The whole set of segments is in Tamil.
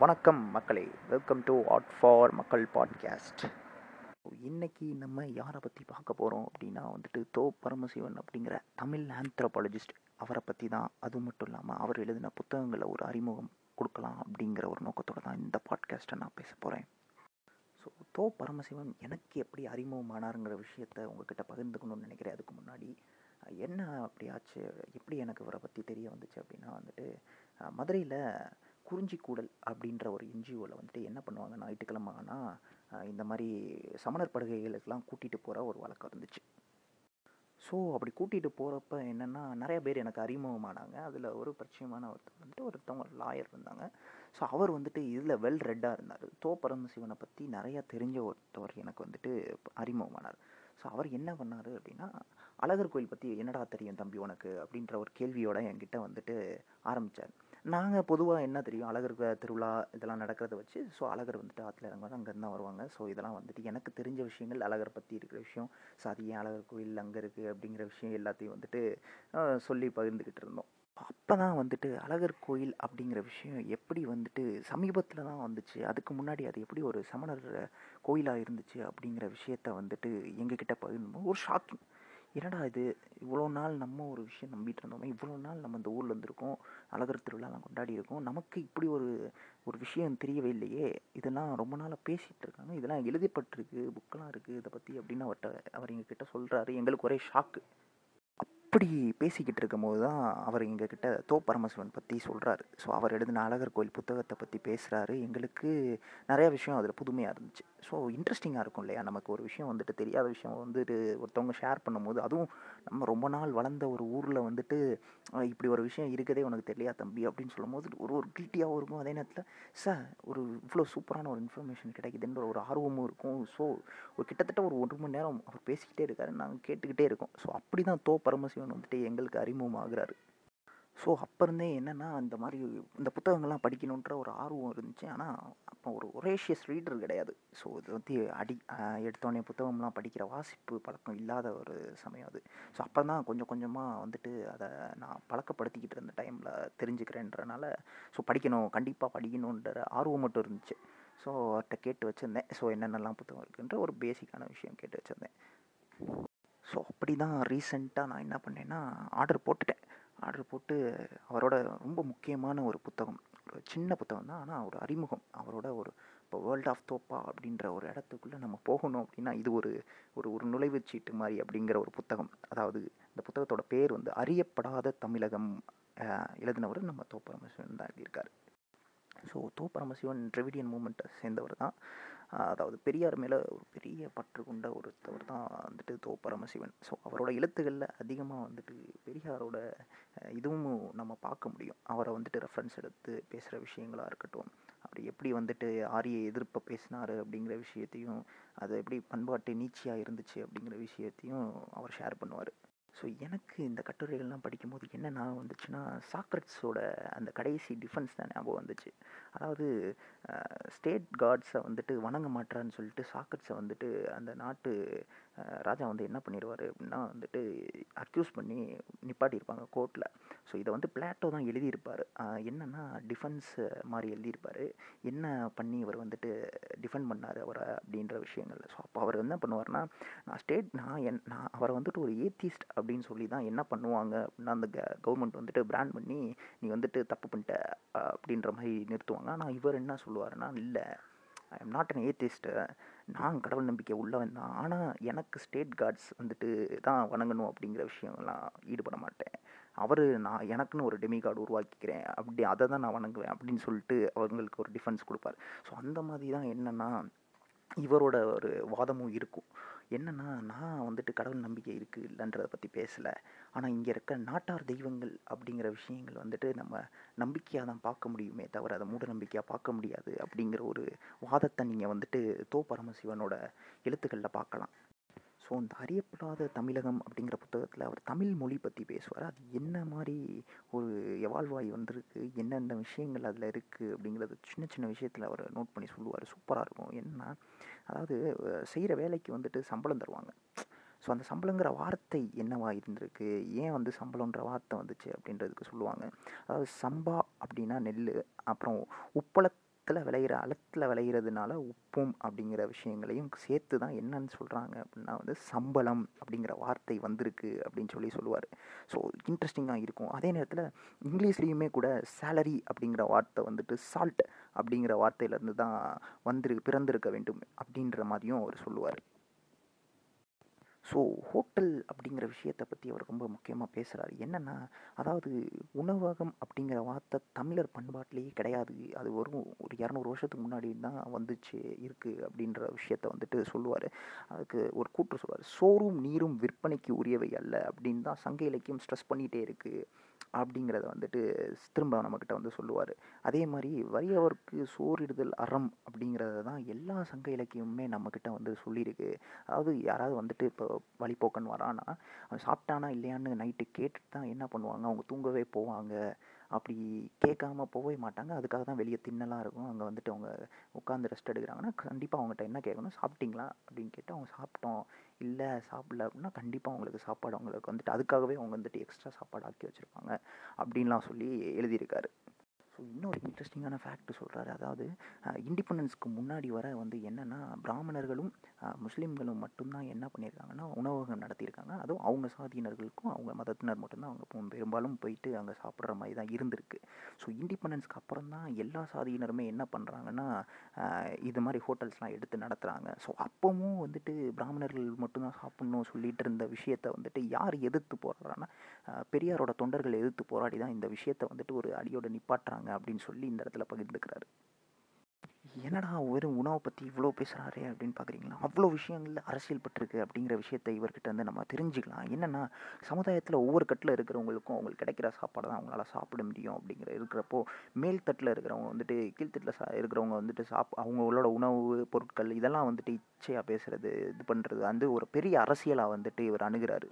வணக்கம் மக்களே. வெல்கம் டு ஆட் ஃபார் மக்கள் பாட்காஸ்ட் இன்னைக்கு நம்ம யாரை பற்றி பார்க்க போகிறோம் அப்படின்னா வந்துட்டு தோ பரமசிவன் அப்படிங்கிற தமிழ் ஆந்த்ரோபாலஜிஸ்ட் அவரை பற்றி தான். அது மட்டும் இல்லாமல் அவர் எழுதின புத்தகங்களை ஒரு அறிமுகம் கொடுக்கலாம் அப்படிங்கிற ஒரு நோக்கத்தோடு தான் இந்த பாட்காஸ்ட்டை நான் பேச போகிறேன் ஸோ தோ பரமசிவன் எனக்கு எப்படி அறிமுகமானாருங்கிற விஷயத்த உங்ககிட்ட பகிர்ந்துக்கணும்னு நினைக்கிறேன். அதுக்கு முன்னாடி என்ன அப்படியாச்சு எப்படி எனக்கு இவரை பற்றி தெரிய வந்துச்சு அப்படின்னா வந்துட்டு மதுரையில் குறிஞ்சிக்கூடல் அப்படின்ற ஒரு என்ஜிஓவில் வந்துட்டு என்ன பண்ணுவாங்க? ஞாயிற்றுக்கிழமை ஆனால் இந்த மாதிரி சமணர் படுகைகளுக்கெல்லாம் கூட்டிகிட்டு போகிற ஒரு வழக்கம் இருந்துச்சு. ஸோ அப்படி கூட்டிகிட்டு போகிறப்ப என்னென்னா நிறைய பேர் எனக்கு அறிமுகமானாங்க. அதில் ஒரு பரிச்சயமான ஒருத்தர் வந்துட்டு ஒருத்தவங்க லாயர் இருந்தாங்க. ஸோ அவர் வந்துட்டு இதில் வெல் ரெட்டாக இருந்தார். தோ பரமசிவனை பற்றி நிறையா தெரிஞ்ச ஒருத்தவர் எனக்கு வந்துட்டு அறிமுகமானார். ஸோ அவர் என்ன பண்ணார் அப்படின்னா அழகர் கோயில் பற்றி என்னடா தெரியும் தம்பி உனக்கு? அப்படின்ற ஒரு கேள்வியோட என்கிட்ட வந்துட்டு ஆரம்பித்தார் நாங்கள் பொதுவாக என்ன தெரியும்? அழகர் திருவிழா இதெல்லாம் நடக்கிறத வச்சு ஸோ அழகர் வந்துட்டு ஆற்றுல இறங்குவாங்க அங்கேருந்து தான் வருவாங்க. ஸோ இதெல்லாம் வந்துட்டு எனக்கு தெரிஞ்ச விஷயங்கள் அழகர் பற்றி இருக்கிற விஷயம் ஸோ அது ஏன் அழகர் கோயில் அங்கே இருக்குது அப்படிங்கிற விஷயம் எல்லாத்தையும் வந்துட்டு சொல்லி பகிர்ந்துக்கிட்டு இருந்தோம். அப்போ தான் வந்துட்டு அழகர் கோயில் அப்படிங்கிற விஷயம் எப்படி வந்துட்டு சமீபத்தில் தான் வந்துச்சு? அதுக்கு முன்னாடி அது எப்படி ஒரு சமணர் கோயிலாக இருந்துச்சு அப்படிங்கிற விஷயத்த வந்துட்டு எங்ககிட்ட பகிர்ந்தோம். ஒரு ஷாக்கிங் என்னடா இது? இவ்வளோ நாள் நம்ம ஒரு விஷயம் நம்பிட்டு இருந்தோமே இவ்வளோ நாள் நம்ம இந்த ஊரில் இருந்திருக்கோம் அழகர் திருவிழாலாம் கொண்டாடி இருக்கோம் நமக்கு இப்படி ஒரு ஒரு விஷயம் தெரியவே இல்லையே. இதெல்லாம் ரொம்ப நாளாக பேசிகிட்டு இருக்காங்க. இதெல்லாம் எழுதப்பட்டிருக்கு புக்கெலாம் இருக்குது இதை பற்றி அப்படின்னு அவர்கிட்ட அவர் எங்ககிட்ட சொல்கிறாரு எங்களுக்கு ஒரே ஷாக்கு அப்படி பேசிக்கிட்டு இருக்கும்போது தான் அவர் எங்ககிட்ட தோ பரமசிவன் பற்றி சொல்கிறாரு ஸோ அவர் எழுதின அழகர் கோயில் புத்தகத்தை பற்றி பேசுகிறாரு எங்களுக்கு நிறைய விஷயம் அதில் புதுமையாக இருந்துச்சு. ஸோ இன்ட்ரெஸ்டிங்காக இருக்கும் இல்லையா? நமக்கு ஒரு விஷயம் வந்துட்டு தெரியாத விஷயம் வந்துட்டு ஒருத்தவங்க ஷேர் பண்ணும்போது அதுவும் நம்ம ரொம்ப நாள் வளர்ந்த ஒரு ஊரில் வந்துட்டு இப்படி ஒரு விஷயம் இருக்கதே உனக்கு தெரியலையா தம்பி? அப்படின்னு சொல்லும்போது ஒரு ஒரு கில்ட்டியாகவும் இருக்கும். அதே நேரத்தில் சார் ஒரு இவ்வளோ சூப்பரான ஒரு இன்ஃபர்மேஷன் கிடைக்குதுன்ற ஒரு ஆர்வமும் இருக்கும். ஸோ ஒரு கிட்டத்தட்ட ஒரு ஒரு மணி நேரம் அவர் பேசிக்கிட்டே இருக்காரு. நாங்கள் கேட்டுக்கிட்டே இருக்கோம். ஸோ அப்படி தான் தோ பரமசிவன் வந்துட்டு எங்களுக்கு அறிமுகமாகிறாரு. ஸோ அப்போ இருந்தே என்னென்னா இந்த மாதிரி இந்த புத்தகங்கள்லாம் படிக்கணுன்ற ஒரு ஆர்வம் இருந்துச்சு. ஆனால் அப்போ ஒரு ஒரேஷியஸ் ரீடர் கிடையாது. ஸோ இது வந்து அடி எடுத்தோடனே புத்தகம்லாம் படிக்கிற வாசிப்பு பழக்கம் இல்லாத ஒரு சமயம் அது. ஸோ அப்போ தான் கொஞ்சம் கொஞ்சமாக வந்துட்டு அதை நான் பழக்கப்படுத்திக்கிட்டு இருந்த டைமில் தெரிஞ்சுக்கிறேன்றனால ஸோ படிக்கணும் கண்டிப்பாக படிக்கணுன்ற ஆர்வம் மட்டும் இருந்துச்சு. ஸோ அவர்கிட்ட கேட்டு வச்சுருந்தேன். ஸோ என்னென்னலாம் புத்தகம் இருக்குன்ற ஒரு பேசிக்கான விஷயம் கேட்டு வச்சுருந்தேன். ஸோ அப்படி தான் ரீசெண்டாக நான் என்ன பண்ணேன்னா ஆர்டர் போட்டுட்டேன். ஆர்டர் போட்டு அவரோட ரொம்ப முக்கியமான ஒரு புத்தகம். ஒரு சின்ன புத்தகம் தான் ஆனால் ஒரு அறிமுகம். அவரோட ஒரு இப்போ வேர்ல்ட் ஆஃப் தோப்பா அப்படின்ற ஒரு இடத்துக்குள்ளே நம்ம போகணும் அப்படின்னா இது ஒரு ஒரு ஒரு நுழைவுச் சீட்டு மாதிரி அப்படிங்கிற ஒரு புத்தகம். அதாவது இந்த புத்தகத்தோட பேர் வந்து அறியப்படாத தமிழகம் எழுதினவர் நம்ம தோப்பரமசிவன் தான் எழுதியிருக்காரு. ஸோ தோப்பரமசிவன் ட்ரெவிடியன் மூமெண்ட்டை சேர்ந்தவர் தான். அதாவது பெரியார் மேலே ஒரு பெரிய பற்று கொண்ட ஒருத்தவர் தான் வந்துட்டு தோ பரமசிவன். ஸோ அவரோட எழுத்துக்களில் அதிகமாக வந்துட்டு பெரியாரோட இதுவும் நம்ம பார்க்க முடியும். அவரை வந்துட்டு ரெஃபரன்ஸ் எடுத்து பேசுகிற விஷயங்களாக இருக்கட்டும். அவர் எப்படி வந்துட்டு ஆரிய எதிர்ப்பை பேசினார் அப்படிங்கிற விஷயத்தையும் அது எப்படி பண்பாட்டு நீச்சியாக இருந்துச்சு அப்படிங்கிற விஷயத்தையும் அவர் ஷேர் பண்ணுவார். ஸோ எனக்கு இந்த கட்டுரைகள்லாம் படிக்கும்போது என்ன ஞாபகம் வந்துச்சுன்னா சாக்ரட்ஸோட அந்த கடைசி டிஃபென்ஸ் தான் ஞாபகம் வந்துச்சு. அதாவது ஸ்டேட் காட்ஸை வந்துட்டு வணங்க மாட்டான்னு சொல்லிட்டு சாக்ரட்ஸை வந்துட்டு அந்த நாட்டு ராஜா வந்து என்ன பண்ணிடுவார் அப்படின்னா வந்துட்டு அக்யூஸ் பண்ணி நிப்பாட்டியிருப்பாங்க கோர்ட்டில் ஸோ இதை வந்து பிளாட்டோ தான் எழுதியிருப்பார். என்னென்னா டிஃபென்ஸ் மாதிரி எழுதியிருப்பார். என்ன பண்ணி இவர் வந்துட்டு டிஃபெண்ட் பண்ணார் அவரை அப்படின்ற விஷயங்கள் ஸோ அப்போ அவர் என்ன பண்ணுவார்னா நான் ஸ்டேட் நான் என் நான் அவரை வந்துட்டு ஒரு ஏத்திஸ்ட் அப்படின்னு சொல்லி தான் என்ன பண்ணுவாங்க அப்படின்னா அந்த கவர்மெண்ட் வந்துட்டு பிராண்ட் பண்ணி நீ வந்துட்டு தப்பு பண்ணிட்ட அப்படின்ற மாதிரி நிறுத்துவாங்க. ஆனால் இவர் என்ன சொல்லுவாருன்னா இல்லை I am not an atheist நான் கடவுள் நம்பிக்கை உள்ளவன் தான். ஆனால் எனக்கு ஸ்டேட் கார்ட்ஸ் வந்துட்டு தான் வணங்கணும் அப்படிங்கிற விஷயம்லாம் ஈடுபட மாட்டேன். அவர் நான் எனக்குன்னு ஒரு டெமி கார்டு உருவாக்கிக்கிறேன். அப்படி அதை தான் நான் வணங்குவேன் அப்படின்னு சொல்லிட்டு அவங்களுக்கு ஒரு டிஃபென்ஸ் கொடுப்பார். ஸோ அந்த மாதிரி தான் என்னென்னா இவரோட ஒரு வாதமும் இருக்கும். என்னென்னா நான் வந்துட்டு கடவுள் நம்பிக்கை இருக்குது இல்லைன்றத பற்றி பேசலை. ஆனால் இங்கே இருக்க நாட்டார் தெய்வங்கள் அப்படிங்கிற விஷயங்கள் வந்துட்டு நம்ம நம்பிக்கையாக தான் பார்க்க முடியுமே தவிர அதை மூட நம்பிக்கையாக பார்க்க முடியாது அப்படிங்கிற ஒரு வாதத்தை நீங்கள் வந்துட்டு தோ பரமசிவனோட எழுத்துக்களில் பார்க்கலாம். ஸோ இந்த அறியப்படாத தமிழகம் அப்படிங்கிற புத்தகத்தில் அவர் தமிழ் மொழி பற்றி பேசுவார். அது என்ன மாதிரி ஒரு எவால்வாய் வந்திருக்கு என்னென்ன விஷயங்கள் அதில் இருக்குது அப்படிங்கிறது சின்ன சின்ன விஷயத்தில் அவர் நோட் பண்ணி சொல்லுவார். சூப்பராக இருக்கும். என்னன்னா அதாவது செய்கிற வேலைக்கு வந்துட்டு சம்பளம் தருவாங்க. ஸோ அந்த சம்பளங்கிற வார்த்தை என்னவா இருந்திருக்கு? ஏன் வந்து சம்பளன்ற வார்த்தை வந்துச்சு? அப்படின்றதுக்கு சொல்லுவாங்க. அதாவது சம்பா அப்படின்னா நெல் அப்புறம் உப்பள நிலத்தில் விளையிற அலத்தில் விளையிறதுனால உப்பும் அப்படிங்கிற விஷயங்களையும் சேர்த்து தான் என்னன்னு சொல்கிறாங்க அப்படின்னா வந்து சம்பளம் அப்படிங்கிற வார்த்தை வந்திருக்கு அப்படின்னு சொல்லி சொல்லுவார். ஸோ இன்ட்ரெஸ்டிங்காக இருக்கும். அதே நேரத்தில் இங்கிலீஷ்லேயுமே கூட சேலரி அப்படிங்கிற வார்த்தை வந்துட்டு சால்ட் அப்படிங்கிற வார்த்தையிலேருந்து தான் வந்திரு பிறந்திருக்க வேண்டும் அப்படின்ற மாதிரியும் அவர் சொல்லுவார். ஸோ ஹோட்டல் அப்படிங்கிற விஷயத்தை பற்றி அவர் ரொம்ப முக்கியமாக பேசுகிறாரு என்னென்னா அதாவது உணவகம் அப்படிங்கிற வார்த்தை தமிழர் பண்பாட்டிலேயே கிடையாது. அது வரும் ஒரு இரநூறு வருஷத்துக்கு முன்னாடி தான் வந்துச்சு இருக்குது அப்படின்ற விஷயத்த வந்துட்டு சொல்லுவார். அதுக்கு ஒரு கூற்று சொல்லுவார். சோறும் நீரும் விற்பனைக்கு உரியவை அல்ல அப்படின்னு தான் சங்க இலக்கியம் ஸ்ட்ரெஸ் பண்ணிகிட்டே இருக்குது அப்படிங்கிறத வந்துட்டு திரும்ப நம்மக்கிட்ட வந்து சொல்லுவார். அதே மாதிரி வறியவருக்கு சோறிடுதல் அறம் அப்படிங்கிறத தான் எல்லா சங்க இலக்கியமுமே நம்மக்கிட்ட வந்து சொல்லியிருக்கு. அதாவது யாராவது வந்துட்டு இப்போ வழிபோக்கன் வரான்னா அவன் சாப்பிட்டானா இல்லையான்னு நைட்டு கேட்டுட்டு தான் என்ன பண்ணுவாங்க? அவங்க தூங்கவே போவாங்க. அப்படி கேட்காம போகவே மாட்டாங்க. அதுக்காக தான் வெளியே தின்னலாம் இருக்கும். அங்கே வந்துட்டு அவங்க உட்காந்து ரெஸ்ட் எடுக்கிறாங்கன்னா கண்டிப்பாக அவங்ககிட்ட என்ன கேட்கணும்? சாப்பிட்டீங்களா? அப்படின்னு கேட்டு அவங்க சாப்பிட்டோம். இல்லை சாப்பிடல அப்படின்னா கண்டிப்பாக அவங்களுக்கு சாப்பாடு அவங்களுக்கு வந்துட்டு அதுக்காகவே அவங்க வந்துட்டு எக்ஸ்ட்ரா சாப்பாடு ஆக்கி வச்சுருப்பாங்க. அப்படின்லாம் சொல்லி எழுதியிருக்காரு. ஸோ இன்னொரு இன்ட்ரெஸ்டிங்கான ஃபேக்ட் சொல்கிறாரு அதாவது இண்டிபெண்டன்ஸ்க்கு முன்னாடி வர வந்து என்னென்னா பிராமணர்களும் முஸ்லீம்களும் மட்டும்தான் என்ன பண்ணியிருக்காங்கன்னா உணவகம் நடத்தியிருக்காங்க. அதுவும் அவங்க சாதியினர்களுக்கும் அவங்க மதத்தினர் மட்டும்தான் அவங்க பெரும்பாலும் போயிட்டு அங்கே சாப்பிட்ற மாதிரி தான் இருந்திருக்கு. ஸோ இண்டிபெண்டன்ஸ்க்கு அப்புறம் தான் எல்லா சாதியினருமே என்ன பண்ணுறாங்கன்னா இது மாதிரி ஹோட்டல்ஸ்லாம் எடுத்து நடத்துகிறாங்க ஸோ அப்போவும் வந்துட்டு பிராமணர்கள் மட்டும்தான் சாப்பிட்ணும் சொல்லிட்டு இருந்த விஷயத்த வந்துட்டு யார் எதிர்த்து போராடுறாங்கன்னா பெரியாரோட தொண்டர்கள் எதிர்த்து போராடி தான் இந்த விஷயத்தை வந்துட்டு ஒரு அடியோட நிப்பாட்டுறாங்க. அப்படின்னு சொல்லி இந்த இடத்துல பகிர்ந்துக்கிறாரு. என்னடா வெறும் உணவை பற்றி இவ்வளோ பேசுகிறாரே அப்படின்னு பார்க்குறீங்களா அவ்வளோ விஷயங்களில் அரசியல் பட்டிருக்கு அப்படிங்கிற விஷயத்தை இவர்கிட்ட வந்து நம்ம தெரிஞ்சுக்கலாம். என்னென்னா சமுதாயத்தில் ஒவ்வொரு கட்டில் இருக்கிறவங்களுக்கும் அவங்களுக்கு கிடைக்கிற சாப்பாடு தான் அவங்களால சாப்பிட முடியும் அப்படிங்கிற இருக்கிறப்போ மேல் தட்டில் இருக்கிறவங்க வந்துட்டு கீழ்த்தட்டில் சா இருக்கிறவங்க வந்துட்டு சாப் அவங்களோட உணவு பொருட்கள் இதெல்லாம் வந்துட்டு இச்சையாக பேசுகிறது இது பண்ணுறது வந்து ஒரு பெரிய அரசியலாக வந்துட்டு இவர் அணுகிறாரு.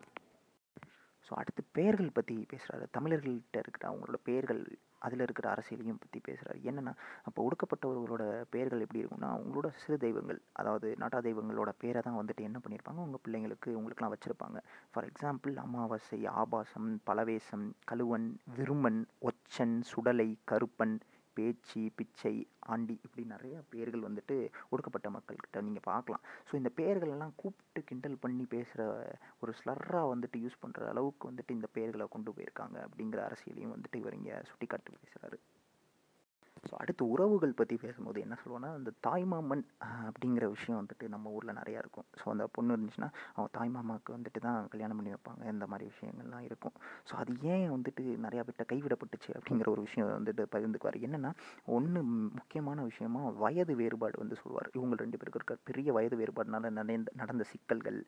ஸோ அடுத்து பெயர்கள் பற்றி பேசுகிறாரு தமிழர்கள்கிட்ட இருக்கிற அவங்களோட பெயர்கள் அதில் இருக்கிற அரசியலையும் பற்றி பேசுகிறார் என்னென்னா அப்போ ஒடுக்கப்பட்டவர்களோட பெயர்கள் எப்படி இருக்கும்னா அவங்களோட சிறு தெய்வங்கள் அதாவது நாட்டா தெய்வங்களோட பேரை தான் வந்துட்டு என்ன பண்ணியிருப்பாங்க உங்கள் பிள்ளைங்களுக்கு உங்களுக்குலாம் வச்சுருப்பாங்க. ஃபார் எக்ஸாம்பிள் அமாவாசை ஆபாசம் பலவேசம் கழுவன் விருமன் ஒச்சன் சுடலை கருப்பன் பேச்சு பிச்சை ஆண்டி இப்படி நிறைய பேர்கள் வந்துட்டு ஒடுக்கப்பட்ட மக்கள்கிட்ட நீங்கள் பார்க்கலாம். ஸோ இந்த பேர்களெல்லாம் கூப்பிட்டு கிண்டல் பண்ணி பேசுகிற ஒரு ஸ்லர்ராக வந்துட்டு யூஸ் பண்ணுற அளவுக்கு வந்துட்டு இந்த பேர்களை கொண்டு போயிருக்காங்க அப்படிங்கிற அரசியலையும் வந்துட்டு இவர் இங்கே சுட்டி காட்டி பேசுகிறாரு ஸோ அடுத்து உறவுகள் பற்றி பேசும்போது என்ன சொல்லுவோன்னா அந்த தாய்மாமன் அப்படிங்கிற விஷயம் வந்துட்டு நம்ம ஊரில் நிறையா இருக்கும். ஸோ அந்த பொண்ணு இருந்துச்சுன்னா அவங்க தாய்மாமாவுக்கு வந்துட்டு தான் கல்யாணம் பண்ணி வைப்பாங்க. இந்த மாதிரி விஷயங்கள்லாம் இருக்கும். ஸோ அது ஏன் வந்துட்டு நிறையா பேர்ட்ட கைவிடப்பட்டுச்சு அப்படிங்கிற ஒரு விஷயம் வந்துட்டு பகிர்ந்துக்குவார். என்னென்னா ஒன்று முக்கியமான விஷயமா வயது வேறுபாடு வந்து சொல்லுவார். இவங்க ரெண்டு பேருக்கு இருக்க பெரிய வயது வேறுபாடுனால நடந்த நடந்த சிக்கல்கள்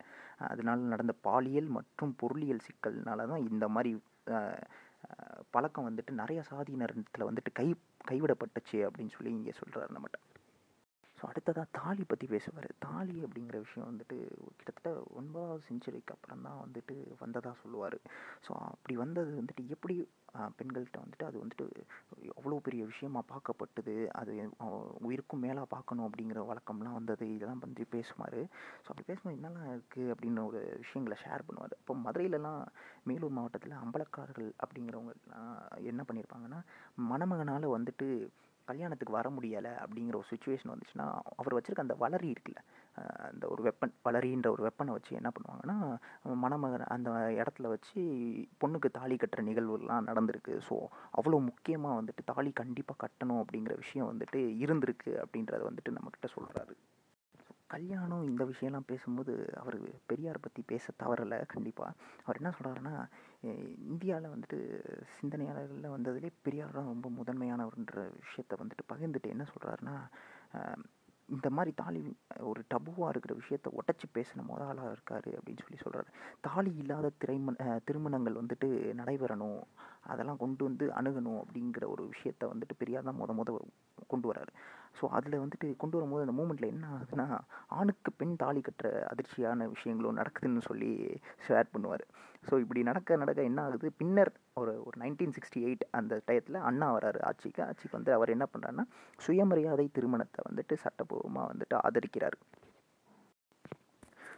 அதனால் நடந்த பாலியல் மற்றும் பொருளியல் சிக்கல்னால தான் இந்த மாதிரி பழக்கம் வந்துட்டு நிறைய சாதியினத்தில் வந்துட்டு கை கைவிடப்பட்டுச்சு அப்படின்னு சொல்லி இங்கே சொல்கிறாரு நம்மகிட்ட. ஸோ அடுத்ததாக தாலி பற்றி பேசுவார் தாலி அப்படிங்கிற விஷயம் வந்துட்டு கிட்டத்தட்ட ஒன்பதாவது செஞ்சுரிக்கு அப்புறம் தான் வந்துட்டு வந்ததாக சொல்லுவார். ஸோ அப்படி வந்தது வந்துட்டு எப்படி பெண்கள்கிட்ட வந்துட்டு அது வந்துட்டு அவ்வளோ பெரிய விஷயமாக பார்க்கப்பட்டது? அது உயிருக்கும் மேலாக பார்க்கணும் அப்படிங்கிற வழக்கம்லாம் வந்தது. இதெல்லாம் வந்து பேசுவார். ஸோ அப்படி பேசும்போது என்னெல்லாம் இருக்குது அப்படின்னு ஒரு விஷயங்களை ஷேர் பண்ணுவார். இப்போ மதுரையிலலாம் மேலூர் மாவட்டத்தில் அம்பலக்காரர்கள் அப்படிங்கிறவங்கலாம் என்ன பண்ணியிருப்பாங்கன்னா மணமகனால் வந்துட்டு கல்யாணத்துக்கு வர முடியலை அப்படிங்கிற ஒரு சுச்சுவேஷன் வந்துச்சுன்னா அவர் வச்சுருக்க அந்த வளரி இருக்குல்ல அந்த ஒரு வெப்பன் வளரின்ற ஒரு வெப்பனை வச்சு என்ன பண்ணுவாங்கன்னா மணமகன் அந்த இடத்துல வச்சு பொண்ணுக்கு தாலி கட்டுற நிகழ்வுலாம் நடந்திருக்கு. ஸோ அவ்வளோ முக்கியமாக வந்துட்டு தாலி கண்டிப்பாக கட்டணும் அப்படிங்கிற விஷயம் வந்துட்டு இருந்திருக்கு அப்படின்றத வந்துட்டு நம்மக்கிட்ட சொல்கிறாரு கல்யாணம் இந்த விஷயம்லாம் பேசும்போது அவர் பெரியார் பற்றி பேச தவறலை கண்டிப்பாக அவர் என்ன சொல்கிறாருன்னா இந்தியாவில் வந்துட்டு சிந்தனையாளர்களில் வந்ததுலேயே பெரியார் தான் ரொம்ப முதன்மையானவர்ன்ற விஷயத்தை வந்துட்டு பகிர்ந்துட்டு என்ன சொல்கிறாருன்னா இந்த மாதிரி தாலி ஒரு டபுவாக இருக்கிற விஷயத்த உடச்சி பேசின முத ஆளாக இருக்கார் அப்படின்னு சொல்லி சொல்கிறாரு தாலி இல்லாத திரைமண திருமணங்கள் வந்துட்டு நடைபெறணும் அதெல்லாம் கொண்டு வந்து அணுகணும் அப்படிங்கிற ஒரு விஷயத்த வந்துட்டு பெரியார் தான் முத முத கொண்டு வராரு. ஸோ அதில் வந்துட்டு கொண்டு வரும்போது அந்த மூமெண்ட்டில் என்ன ஆகுதுன்னா ஆணுக்கு பெண் தாலி கட்டுற அதிர்ச்சியான விஷயங்களும் நடக்குதுன்னு சொல்லி ஷேர் பண்ணுவார். ஸோ இப்படி நடக்க நடக்க என்ன ஆகுது? பின்னர் ஒரு ஒரு நைன்டீன் சிக்ஸ்டி எயிட் அந்த டயத்தில் அண்ணா வராரு ஆட்சிக்கு. ஆட்சிக்கு வந்து அவர் என்ன பண்ணுறாருன்னா சுயமரியாதை திருமணத்தை வந்துட்டு சட்டப்பூர்வமாக வந்துட்டு ஆதரிக்கிறார்.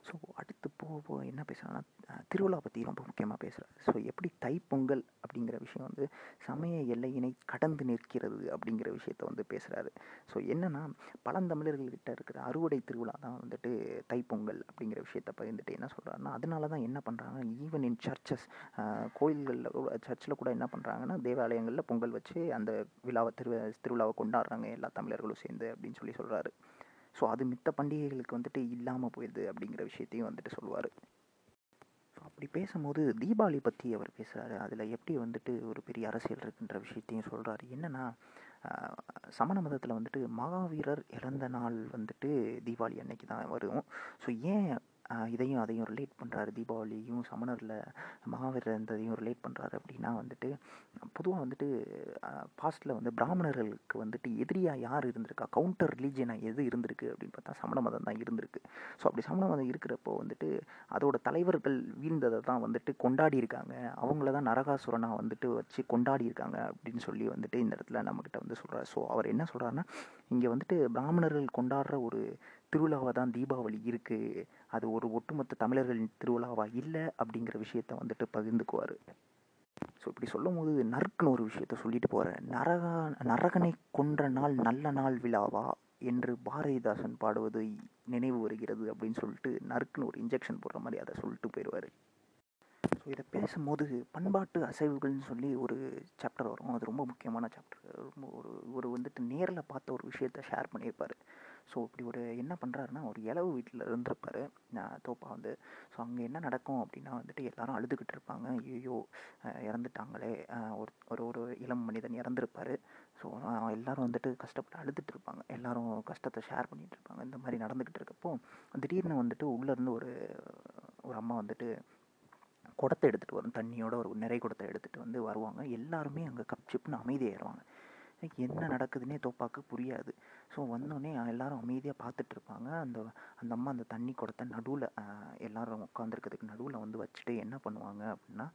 ஸோ அடுத்து போக போக என்ன பேசுகிறாங்கன்னா திருவிழா பற்றி ரொம்ப முக்கியமாக பேசுகிறார் ஸோ எப்படி தைப்பொங்கல் அப்படிங்கிற விஷயம் வந்து சமய எல்லையினை கடந்து நிற்கிறது அப்படிங்கிற விஷயத்த வந்து பேசுகிறாரு ஸோ என்னென்னா பழந்தமிழர்கள்கிட்ட இருக்கிற அறுவடை திருவிழா தான் வந்துட்டு தைப்பொங்கல் அப்படிங்கிற விஷயத்த பகிர்ந்துட்டு என்ன சொல்கிறாருன்னா அதனால தான் என்ன பண்ணுறாங்க ஈவன் இன் சர்ச்சஸ் கோயில்களில் கூட சர்ச்சில் கூட என்ன பண்ணுறாங்கன்னா தேவாலயங்களில் பொங்கல் வச்சு அந்த விழாவை திரு திருவிழாவை கொண்டாடுறாங்க எல்லா தமிழர்களும் சேர்ந்து அப்படின்னு சொல்லி சொல்கிறாரு ஸோ அது மித்த பண்டிகைகளுக்கு வந்துட்டு இல்லாமல் போயிடுது அப்படிங்கிற விஷயத்தையும் வந்துட்டு சொல்லுவார். ஸோ அப்படி பேசும்போது தீபாவளி பற்றி அவர் பேசுகிறாரு அதில் எப்படி வந்துட்டு ஒரு பெரிய அரசியல் இருக்குன்ற விஷயத்தையும் சொல்கிறாரு என்னென்னா சமண மதத்தில் வந்துட்டு மகாவீரர் இறந்த நாள் வந்துட்டு தீபாவளி அன்னைக்கு தான் வரும். ஸோ ஏன் இதையும் அதையும் ரிலேட் பண்ணுறாரு தீபாவளியும் சமணரில் மகாவீரர் இருந்ததையும் ரிலேட் பண்ணுறாரு அப்படின்னா வந்துட்டு பொதுவாக வந்துட்டு பாஸ்ட்டில் வந்து பிராமணர்களுக்கு வந்துட்டு எதிரியாக யார் இருந்திருக்கா? கவுண்டர் ரிலீஜியனாக எது இருந்திருக்கு அப்படின்னு பார்த்தா சமண மதம் தான் இருந்திருக்கு. ஸோ அப்படி சமண மதம் இருக்கிறப்போ வந்துட்டு அதோட தலைவர்கள் வீழ்ந்ததை தான் வந்துட்டு கொண்டாடி இருக்காங்க. அவங்கள தான் நரகாசுரனாக வந்துட்டு வச்சு கொண்டாடி இருக்காங்க அப்படின்னு சொல்லி வந்துட்டு இந்த இடத்துல நம்மக்கிட்ட வந்து சொல்கிறார் ஸோ அவர் என்ன சொல்கிறாருன்னா இங்கே வந்துட்டு பிராமணர்கள் கொண்டாடுற ஒரு திருவிழாவாக தான் தீபாவளி இருக்குது அது ஒரு ஒட்டுமொத்த தமிழர்களின் திருவிழாவாக இல்லை அப்படிங்கிற விஷயத்த வந்துட்டு பகிர்ந்துக்குவார். ஸோ இப்படி சொல்லும் போது நறுக்குன்னு ஒரு விஷயத்த சொல்லிட்டு போகிறேன் நரகா நரகனை கொன்ற நாள் நல்ல நாள் விழாவா என்று பாரதிதாசன் பாடுவது நினைவு வருகிறது அப்படின்னு சொல்லிட்டு நறுக்குன்னு ஒரு இன்ஜெக்ஷன் போடுற மாதிரி அதை சொல்லிட்டு போயிடுவார் ஸோ இதை பேசும்போது பண்பாட்டு அசைவுகள்னு சொல்லி ஒரு சாப்டர் வரும். அது ரொம்ப முக்கியமான சாப்டர் ரொம்ப ஒரு ஒரு வந்துட்டு நேரில் பார்த்த ஒரு விஷயத்த ஷேர் பண்ணியிருப்பார். ஸோ இப்படி ஒரு என்ன பண்ணுறாருன்னா ஒரு இளவு வீட்டில் இருந்திருப்பார். தோப்பா வந்து. ஸோ அங்கே என்ன நடக்கும் அப்படின்னா வந்துட்டு எல்லாரும் அழுதுகிட்டு இருப்பாங்க. ஐயோ இறந்துட்டாங்களே. ஒரு ஒரு ஒரு இளம் மனிதன் இறந்துருப்பார். ஸோ எல்லோரும் வந்துட்டு கஷ்டப்பட்டு அழுதுட்டு இருப்பாங்க. எல்லோரும் கஷ்டத்தை ஷேர் பண்ணிகிட்டு இருப்பாங்க. இந்த மாதிரி நடந்துக்கிட்டு இருக்கப்போ திடீர்னு வந்துட்டு உள்ளேருந்து ஒரு ஒரு அம்மா வந்துட்டு குடத்தை எடுத்துகிட்டு வரும். தண்ணியோட ஒரு நிறை குடத்தை எடுத்துகிட்டு வந்து வருவாங்க. எல்லாருமே அங்கே கப் சிப்னு அமைதியாயிருவாங்க. என்ன நடக்குதுன்னே தோப்பாக்கு புரியாது. ஸோ வந்தோடனே எல்லாரும் அமைதியாக பார்த்துட்டு இருப்பாங்க அந்த அந்த அம்மா அந்த தண்ணி குடத்தை நடுவில் எல்லாரும் உட்காந்துருக்கிறதுக்கு நடுவில் வந்து வச்சுட்டு என்ன பண்ணுவாங்க அப்படின்னா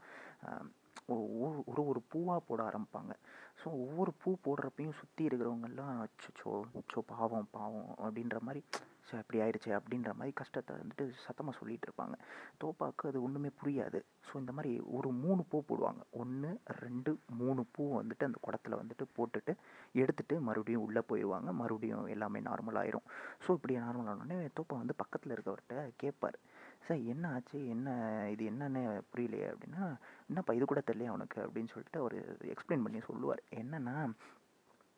ஒரு ஒரு ஒரு பூவாக போட ஆரம்பிப்பாங்க. ஸோ ஒவ்வொரு பூ போடுறப்பையும் சுற்றி இருக்கிறவங்கெல்லாம் அச்சோ சோ பாவம் பாவம் அப்படின்ற மாதிரி ஸோ அப்படி ஆயிடுச்சு அப்படின்ற மாதிரி கஷ்டத்தை வந்துட்டு சத்தமாக சொல்லிகிட்டு இருப்பாங்க. தோப்பாக்கு அது ஒன்றுமே புரியாது. ஸோ இந்த மாதிரி ஒரு மூணு பூ போடுவாங்க. ஒன்று ரெண்டு மூணு பூ வந்துட்டு அந்த குடத்தில் வந்துட்டு போட்டுட்டு எடுத்துகிட்டு மறுபடியும் உள்ளே போயிடுவாங்க மறுபடியும் எல்லாமே நார்மலாகிடும் ஸோ இப்படி நார்மல் ஆனோடனே தோப்பா வந்து பக்கத்தில் இருக்கவர்கிட்ட கேட்பார் சார் என்ன ஆச்சு? என்ன இது என்னன்னு புரியலையே? அப்படின்னா என்னப்பா இது கூட தெரியலையா அவனுக்கு அப்படின்னு சொல்லிட்டு அவர் எக்ஸ்பிளைன் பண்ணி சொல்லுவார். என்னென்னா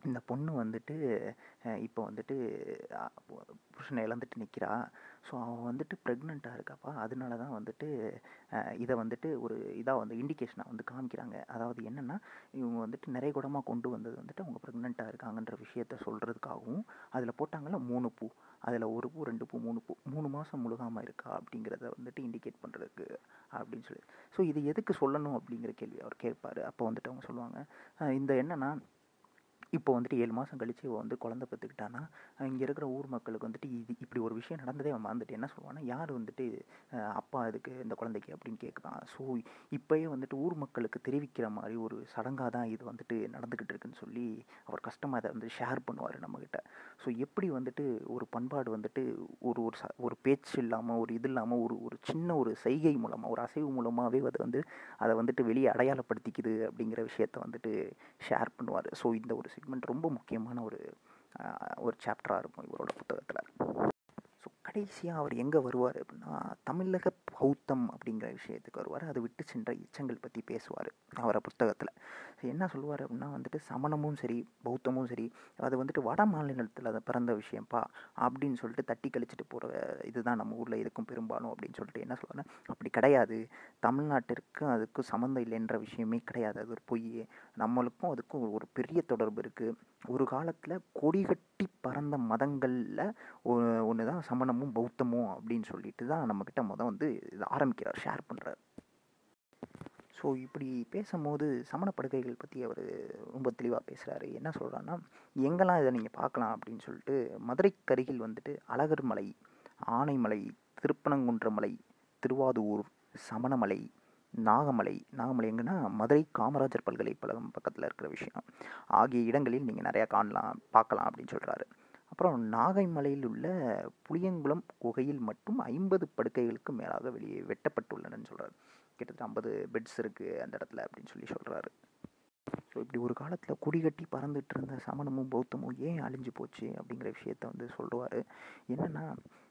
இந்த பொண்ணு வந்துட்டு இப்போ வந்துட்டு புருஷனை இழந்துட்டு நிற்கிறா ஸோ அவன் வந்துட்டு ப்ரெக்னெண்ட்டாக இருக்காப்பா அதனால தான் வந்துட்டு இதை வந்துட்டு ஒரு இதாக வந்து இண்டிகேஷனாக வந்து காமிக்கிறாங்க. அதாவது என்னென்னா இவங்க வந்துட்டு நிறைய குடமாக கொண்டு வந்தது வந்துட்டு அவங்க ப்ரெக்னெண்ட்டாக இருக்காங்கன்ற விஷயத்த சொல்கிறதுக்காகவும் அதில் போட்டாங்களா மூணு பூ. அதில் ஒரு பூ ரெண்டு பூ மூணு பூ. மூணு மாதம் முழுகாமல் இருக்கா அப்படிங்கிறத வந்துட்டு இண்டிகேட் பண்ணுறதுக்கு அப்படின்னு சொல்லி. ஸோ இது எதுக்கு சொல்லணும் அப்படிங்கிற கேள்வி அவர் கேட்பார். அப்போ வந்துட்டு அவங்க சொல்லுவாங்க இந்த என்னென்னா இப்போ வந்துட்டு ஏழு மாதம் கழித்து இவன் வந்து குழந்த பெற்றுக்கிட்டானா இங்கே இருக்கிற ஊர் மக்களுக்கு வந்துட்டு இது இப்படி ஒரு விஷயம் நடந்ததே அவன் மறந்துட்டு என்ன சொல்லுவான்னா யார் வந்துட்டு அப்பா இதுக்கு இந்த குழந்தைக்கு? அப்படின்னு கேட்குறான் ஸோ இப்போயே வந்துட்டு ஊர் மக்களுக்கு தெரிவிக்கிற மாதிரி ஒரு சடங்காக தான் இது வந்துட்டு நடந்துக்கிட்டு இருக்குன்னு சொல்லி அவர் கஷ்டமாக அதை வந்து ஷேர் பண்ணுவார் நம்மக்கிட்ட ஸோ எப்படி வந்துட்டு ஒரு பண்பாடு வந்துட்டு ஒரு ஒரு ச ஒரு பேச்சு இல்லாமல் ஒரு இது இல்லாமல் ஒரு ஒரு சின்ன ஒரு செய்கை மூலமாக ஒரு அசைவு மூலமாகவே அதை வந்து அதை வந்துட்டு வெளியே அடையாளப்படுத்திக்குது அப்படிங்கிற விஷயத்த வந்துட்டு ஷேர் பண்ணுவார். ஸோ இந்த ஒரு ட்ரீட்மெண்ட் ரொம்ப முக்கியமான ஒரு ஒரு சாப்டராக இருக்கும் இவரோட புத்தகத்தில். கடைசியாக அவர் எங்கே வருவார் அப்படின்னா தமிழக பௌத்தம் அப்படிங்கிற விஷயத்துக்கு வருவார். அதை விட்டு சென்ற எச்சங்கள் பற்றி பேசுவார் அவரை புத்தகத்தில். என்ன சொல்லுவார் அப்படின்னா வந்துட்டு சமணமும் சரி பௌத்தமும் சரி அது வந்துட்டு வட மாநிலத்தில் அதை பிறந்த விஷயம்ப்பா அப்படின்னு சொல்லிட்டு தட்டி கழிச்சிட்டு போகிற இதுதான் நம்ம ஊரில் இருக்கும் பெரும்பாலும் அப்படின்னு சொல்லிட்டு என்ன சொல்லுவாங்க அப்படி கிடையாது. தமிழ்நாட்டிற்கும் அதுக்கும் சம்மந்தம் இல்லைன்ற விஷயமே கிடையாது. அது ஒரு பொய் நம்மளுக்கும் அதுக்கும் ஒரு பெரிய தொடர்பு இருக்குது ஒரு காலத்தில் கொடிகட்டி பறந்த மதங்களில் ஒன்று தான் சமணமும் பௌத்தமும் அப்படின்னு சொல்லிட்டு தான் நம்மக்கிட்ட மொதல் வந்து இது ஆரம்பிக்கிறார் ஷேர் பண்ணுறார் ஸோ இப்படி பேசும்போது சமண படுகைகள் பற்றி அவர் ரொம்ப தெளிவாக பேசுகிறாரு என்ன சொல்கிறான்னா எங்கெல்லாம் இதை நீங்கள் பார்க்கலாம் அப்படின்னு சொல்லிட்டு மதுரைக்கருகில் வந்துட்டு அழகர் மலை ஆனைமலை திருப்பனங்குன்றமலை திருவாதூர் சமணமலை நாகமலை. நாகமலை எங்கன்னா மதுரை காமராஜர் பல்கலைக்கழகம் பக்கத்தில் இருக்கிற விஷயம். ஆகிய இடங்களில் நீங்கள் நிறையா காணலாம் பார்க்கலாம் அப்படின்னு சொல்கிறாரு அப்புறம் நாகைமலையில் உள்ள புளியங்குளம் குகையில் மட்டும் ஐம்பது படுக்கைகளுக்கு மேலாக வெளியே வெட்டப்பட்டுள்ளனன்னு சொல்கிறார் கிட்டத்தட்ட ஐம்பது பெட்ஸ் இருக்குது அந்த இடத்துல அப்படின்னு சொல்லி சொல்கிறாரு ஸோ இப்படி ஒரு காலத்தில் குடிகட்டி பறந்துட்டு இருந்த சமணமும் பௌத்தமும் ஏன் அழிஞ்சு போச்சு அப்படிங்கிற விஷயத்த வந்து சொல்லுவார். என்னென்னா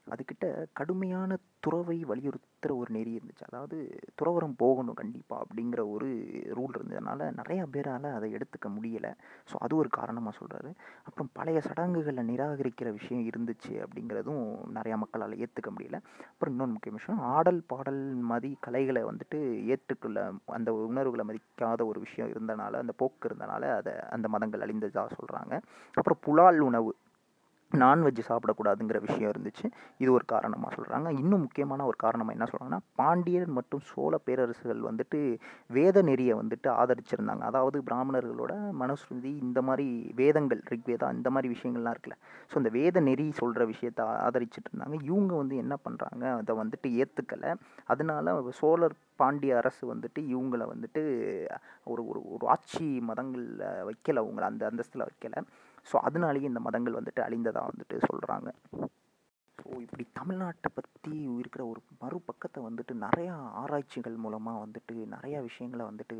அதுக்கிட்ட கடுமையான துறவை வலியுறுத்துகிற ஒரு நெறி இருந்துச்சு. அதாவது துறவரம் போகணும் கண்டிப்பாக அப்படிங்கிற ஒரு ரூல் இருந்ததுனால நிறையா பேரால் அதை எடுத்துக்க முடியலை. ஸோ அது ஒரு காரணமாக சொல்கிறாரு அப்புறம் பழைய சடங்குகளை நிராகரிக்கிற விஷயம் இருந்துச்சு அப்படிங்கிறதும் நிறையா மக்களால் ஏற்றுக்க முடியல. அப்புறம் இன்னொன்று முக்கிய விஷயம் ஆடல் பாடல் மதி கலைகளை வந்துட்டு ஏற்றுக்கொள்ள அந்த உணர்வுகளை மதிக்காத ஒரு விஷயம் இருந்தனால அந்த போக்கு இருந்தனால அதை அந்த மதங்கள் அழிந்ததாக சொல்கிறாங்க அப்புறம் புலால் உணவு. நான்வெஜ் சாப்பிடக்கூடாதுங்கிற விஷயம் இருந்துச்சு. இது ஒரு காரணமாக சொல்கிறாங்க இன்னும் முக்கியமான ஒரு காரணமாக என்ன சொல்கிறாங்கன்னா பாண்டியர் மற்றும் சோழ பேரரசுகள் வந்துட்டு வேத நெறியை வந்துட்டு ஆதரிச்சிருந்தாங்க. அதாவது பிராமணர்களோட மனுஸ்ருதி இந்த மாதிரி வேதங்கள் ரிக்வேதா இந்த மாதிரி விஷயங்கள்லாம் இருக்குல்ல. ஸோ இந்த வேத நெறி சொல்கிற விஷயத்தை ஆதரிச்சிட்டு இருந்தாங்க இவங்க வந்து என்ன பண்ணுறாங்க அதை வந்துட்டு ஏற்றுக்கலை அதனால சோழர் பாண்டிய அரசு வந்துட்டு இவங்களை வந்துட்டு ஒரு ஒரு ஒரு ஆட்சி மதங்களில் வைக்கலை. அவங்கள அந்த அந்தஸ்தில் வைக்கலை. ஸோ அதனாலேயே இந்த மதங்கள் வந்துட்டு அழிந்ததாக வந்துட்டு சொல்கிறாங்க ஸோ இப்படி தமிழ்நாட்டை பற்றி இருக்கிற ஒரு மறுபக்கத்தை வந்துட்டு நிறையா ஆராய்ச்சிகள் மூலமாக வந்துட்டு நிறையா விஷயங்களை வந்துட்டு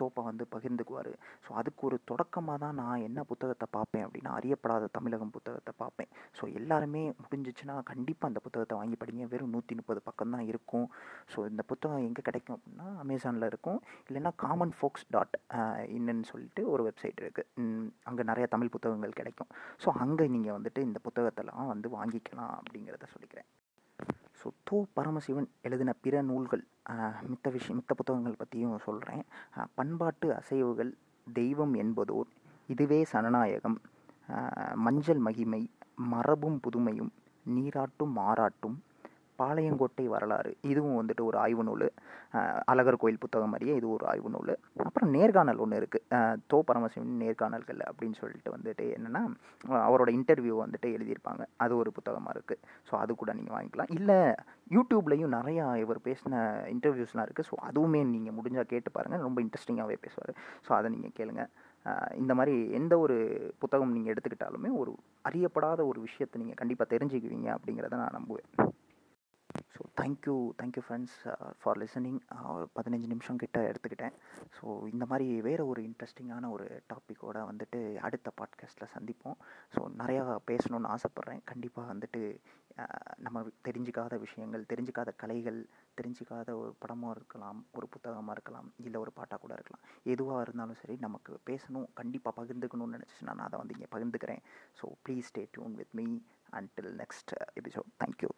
தோப்பை வந்து பகிர்ந்துக்குவார். ஸோ அதுக்கு ஒரு தொடக்கமாக தான் நான் என்ன புத்தகத்தை பார்ப்பேன் அப்படின்னா அறியப்படாத தமிழகம் புத்தகத்தை பார்ப்பேன். ஸோ எல்லாருமே முடிஞ்சிச்சுன்னா கண்டிப்பாக அந்த புத்தகத்தை வாங்கி படிங்க. வெறும் நூற்றி முப்பது பக்கம் தான் இருக்கும். ஸோ இந்த புத்தகம் எங்கே கிடைக்கும் அப்படின்னா அமேசானில் இருக்கும். இல்லைன்னா காமன் ஃபோக்ஸ் டாட் இன்னன்னு சொல்லிட்டு ஒரு வெப்சைட் இருக்குது அங்கே நிறையா தமிழ் புத்தகங்கள் கிடைக்கும். ஸோ அங்கே நீங்கள் வந்துட்டு இந்த புத்தகத்தெல்லாம் வந்து வாங்கிக்கலாம் அப்படின்னு அப்படிங்கிறத சொல்லிக்கிறேன். ஸோ தோ பரமசிவன் எழுதின பிற நூல்கள் மித்த விஷயம் மித்த புத்தகங்கள் பற்றியும் சொல்கிறேன் பண்பாட்டு அசைவுகள் தெய்வம் என்பதோர் இதுவே சனநாயகம். மஞ்சள் மகிமை மரபும் புதுமையும் நீராட்டும் மாறாட்டும் பாளையங்கோட்டை வரலாறு இதுவும் வந்துட்டு ஒரு ஆய்வு நூல். அழகர் கோயில் புத்தகம் மாதிரியே இது ஒரு ஆய்வு நூல். அப்புறம் நேர்காணல் ஒன்று இருக்குது தோ பரமசிவன் நேர்காணல்கள் அப்படின்னு சொல்லிட்டு வந்துட்டு என்னென்னா அவரோட இன்டர்வியூ வந்துட்டு எழுதியிருப்பாங்க. அது ஒரு புத்தகமாக இருக்குது ஸோ அது கூட நீங்கள் வாங்கிக்கலாம். இல்லை யூடியூப்லேயும் நிறையா இவர் பேசின இன்டர்வியூஸ்லாம் இருக்குது ஸோ அதுவுமே நீங்கள் முடிஞ்சால் கேட்டு பாருங்கள் ரொம்ப இன்ட்ரெஸ்டிங்காகவே பேசுவார். ஸோ அதை நீங்கள் கேளுங்கள் இந்த மாதிரி எந்த ஒரு புத்தகம் நீங்கள் எடுத்துக்கிட்டாலுமே ஒரு அறியப்படாத ஒரு விஷயத்தை நீங்கள் கண்டிப்பாக தெரிஞ்சுக்குவீங்க அப்படிங்கிறத நான் நம்புவேன். So thank you thank you friends for listening பதினஞ்சு நிமிஷம் கிட்ட எடுத்துக்கிட்டேன். ஸோ இந்த மாதிரி வேறு ஒரு இன்ட்ரெஸ்டிங்கான ஒரு டாப்பிக்கோட வந்துட்டு அடுத்த பாட்காஸ்ட்டில் சந்திப்போம். ஸோ நிறையா பேசணுன்னு ஆசைப்பட்றேன். கண்டிப்பாக வந்துட்டு நம்ம தெரிஞ்சிக்காத விஷயங்கள் தெரிஞ்சிக்காத கலைகள் தெரிஞ்சிக்காத ஒரு படமாக இருக்கலாம் ஒரு புத்தகமாக இருக்கலாம் இல்லை ஒரு பாட்டாக கூட இருக்கலாம். எதுவாக இருந்தாலும் சரி நமக்கு பேசணும் கண்டிப்பாக பகிர்ந்துக்கணும்னு நினச்சிச்சுன்னா நான் அதை வந்து இங்கே பகிர்ந்துக்கிறேன். So please stay tuned with me until next episode thank you